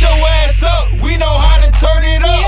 Your ass up, we know how to turn it up.